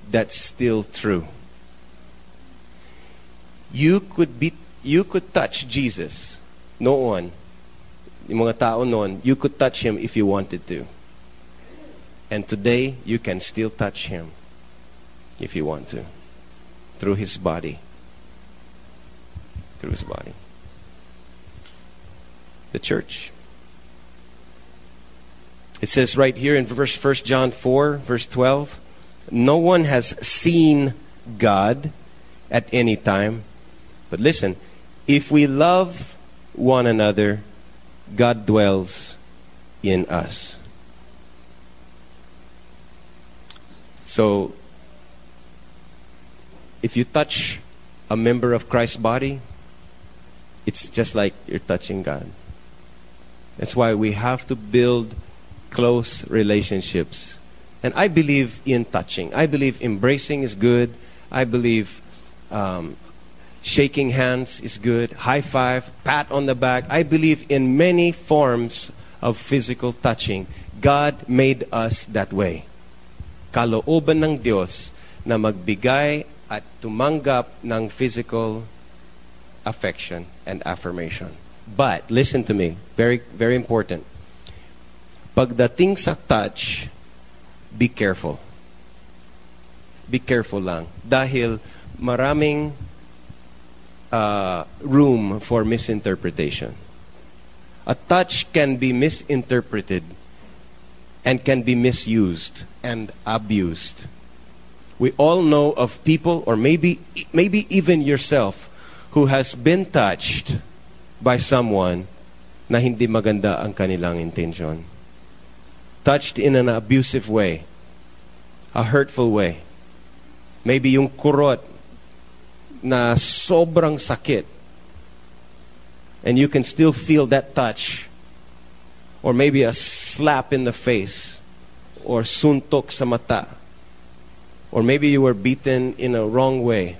that's still true. You could be you could touch Jesus noon. Yung mga tao noon, you could touch him if you wanted to. And today, you can still touch him if you want to. Through his body. Through his body. The church. It says right here in verse 1 John 4, verse 12, no one has seen God at any time. But listen, if we love one another, God dwells in us. So, if you touch a member of Christ's body, it's just like you're touching God. That's why we have to build close relationships. And I believe in touching. I believe embracing is good. I believe um, shaking hands is good. High five, pat on the back. I believe in many forms of physical touching. God made us that way. Kalooban ng Diyos na magbigay at tumanggap ng physical affection and affirmation. But, listen to me, very, very important. Pagdating sa touch, be careful. Be careful lang. Dahil maraming uh, room for misinterpretation. A touch can be misinterpreted and can be misused and abused. We all know of people, or maybe, maybe even yourself, who has been touched by someone na hindi maganda ang kanilang intention. Touched in an abusive way, a hurtful way. Maybe yung kurot na sobrang sakit. And you can still feel that touch. Or maybe a slap in the face. Or suntok sa mata. Or maybe you were beaten in a wrong way.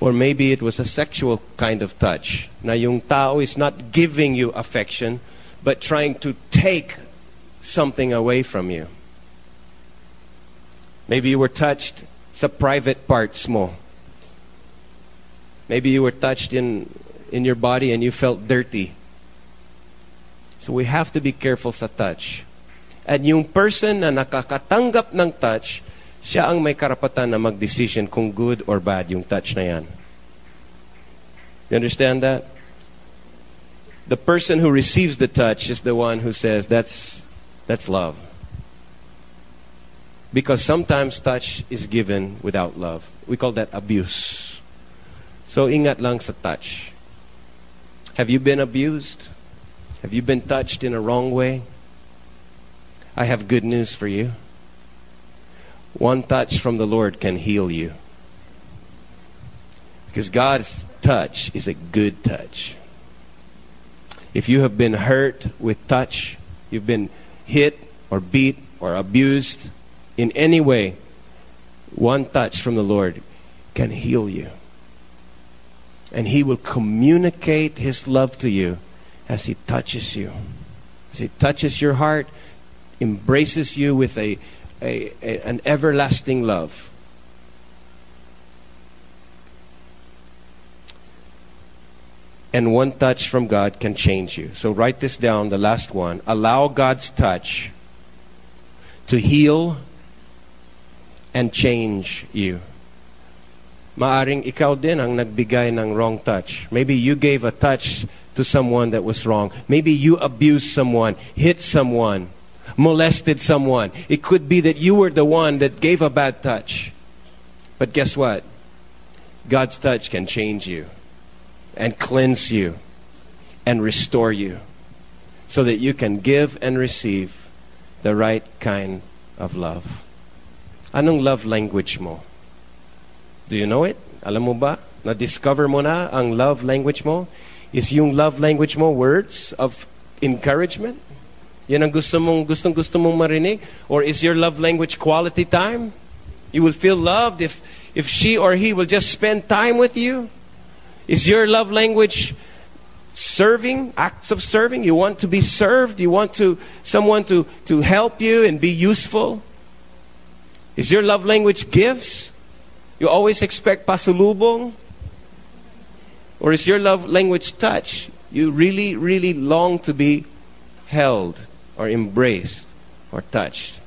Or maybe it was a sexual kind of touch. Na yung tao is not giving you affection, but trying to take something away from you. Maybe you were touched sa private parts mo. Maybe you were touched in, in your body and you felt dirty. So we have to be careful sa touch. And yung person na nakakatanggap ng touch, siya ang may karapatan na mag-decision kung good or bad yung touch na yan. You understand that? The person who receives the touch is the one who says, that's, that's love. Because sometimes touch is given without love. We call that abuse. So ingat lang sa touch. Have you been abused? Have you been touched in a wrong way? I have good news for you. One touch from the Lord can heal you. Because God's touch is a good touch. If you have been hurt with touch, you've been hit or beat or abused in any way, one touch from the Lord can heal you. And He will communicate His love to you as He touches you. As He touches your heart, embraces you with a, a, a an everlasting love. And one touch from God can change you. So write this down, the last one. Allow God's touch to heal and change you. Maaring ikaw din ang nagbigay ng wrong touch. Maybe you gave a touch to someone that was wrong. Maybe you abused someone, hit someone, molested someone. It could be that you were the one that gave a bad touch. But guess what? God's touch can change you and cleanse you and restore you so that you can give and receive the right kind of love. Anong love language mo? Do you know it? Alam mo ba? Na-discover mo na ang love language mo? Is yung love language mo words of encouragement? Yan ang gusto mong, gustong gusto mong marinig? Or is your love language quality time? You will feel loved if, if she or he will just spend time with you? Is your love language serving, acts of serving? You want to be served? You want to someone to, to help you and be useful? Is your love language gifts? You always expect pasulubong? Or is your love language touch? You really, really long to be held or embraced or touched.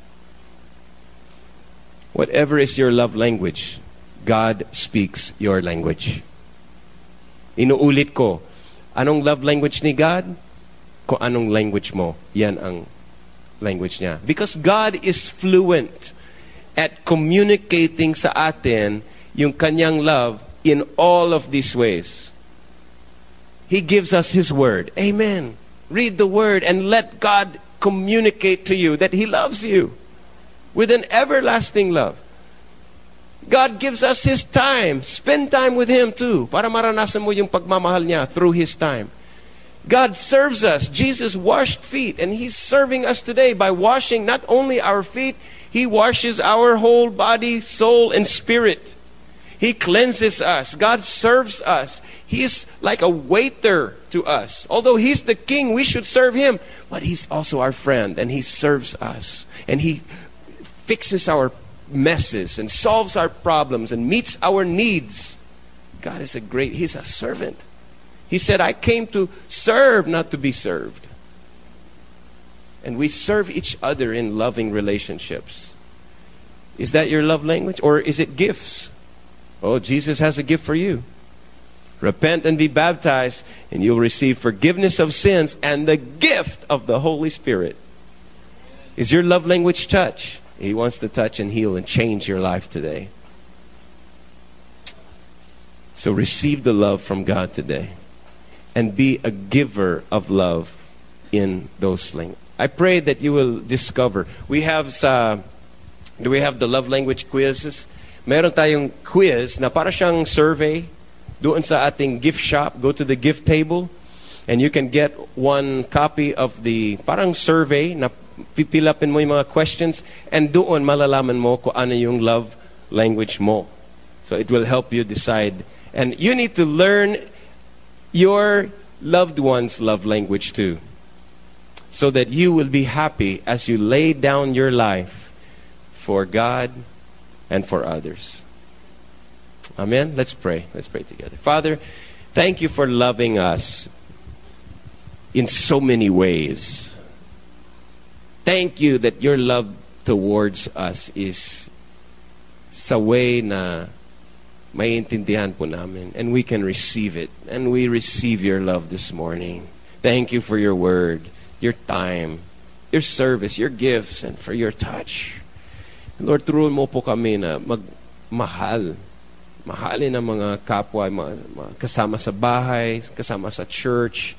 Whatever is your love language, God speaks your language. Inuulit ko, anong love language ni God? Kung anong language mo, yan ang language niya. Because God is fluent at communicating sa atin yung kanyang love in all of these ways. He gives us His Word. Amen. Read the Word and let God communicate to you that He loves you with an everlasting love. God gives us His time. Spend time with Him too para maranasan mo yung pagmamahal niya through His time. God serves us. Jesus washed feet, and He's serving us today by washing not only our feet, He washes our whole body, soul, and spirit. He cleanses us. God serves us. He is like a waiter to us. Although He's the King, we should serve Him. But He's also our friend, and He serves us. And He fixes our messes and solves our problems and meets our needs. God is a great, He's a servant. He said, I came to serve, not to be served. And we serve each other in loving relationships. Is that your love language? Or is it gifts? Oh, Jesus has a gift for you. Repent and be baptized, and you'll receive forgiveness of sins and the gift of the Holy Spirit. Is your love language touch? He wants to touch and heal and change your life today. So receive the love from God today. and be a giver of love in those. I pray that you will discover. We have sa, do we have the love language quizzes? Meron tayong quiz na para siyang survey doon sa ating gift shop. Go to the gift table and you can get one copy of the parang survey na pipilapin mo yung mga questions and doon malalaman mo kung ano yung love language mo. So it will help you decide. And you need to learn your loved one's love language too. So that you will be happy as you lay down your life for God and for others. Amen. Let's pray. Let's pray together. Father, thank you for loving us in so many ways. Thank you that your love towards us is sa way na maiintindihan po namin and we can receive it and we receive your love this morning. Thank you for your word, your time, your service, your gifts and for your touch. Lord, turuan mo po kami na magmahal. Mahalin ang mga kapwa, kasama sa bahay, kasama sa church.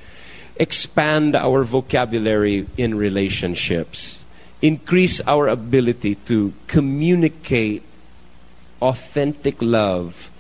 Expand our vocabulary in relationships. Increase our ability to communicate authentic love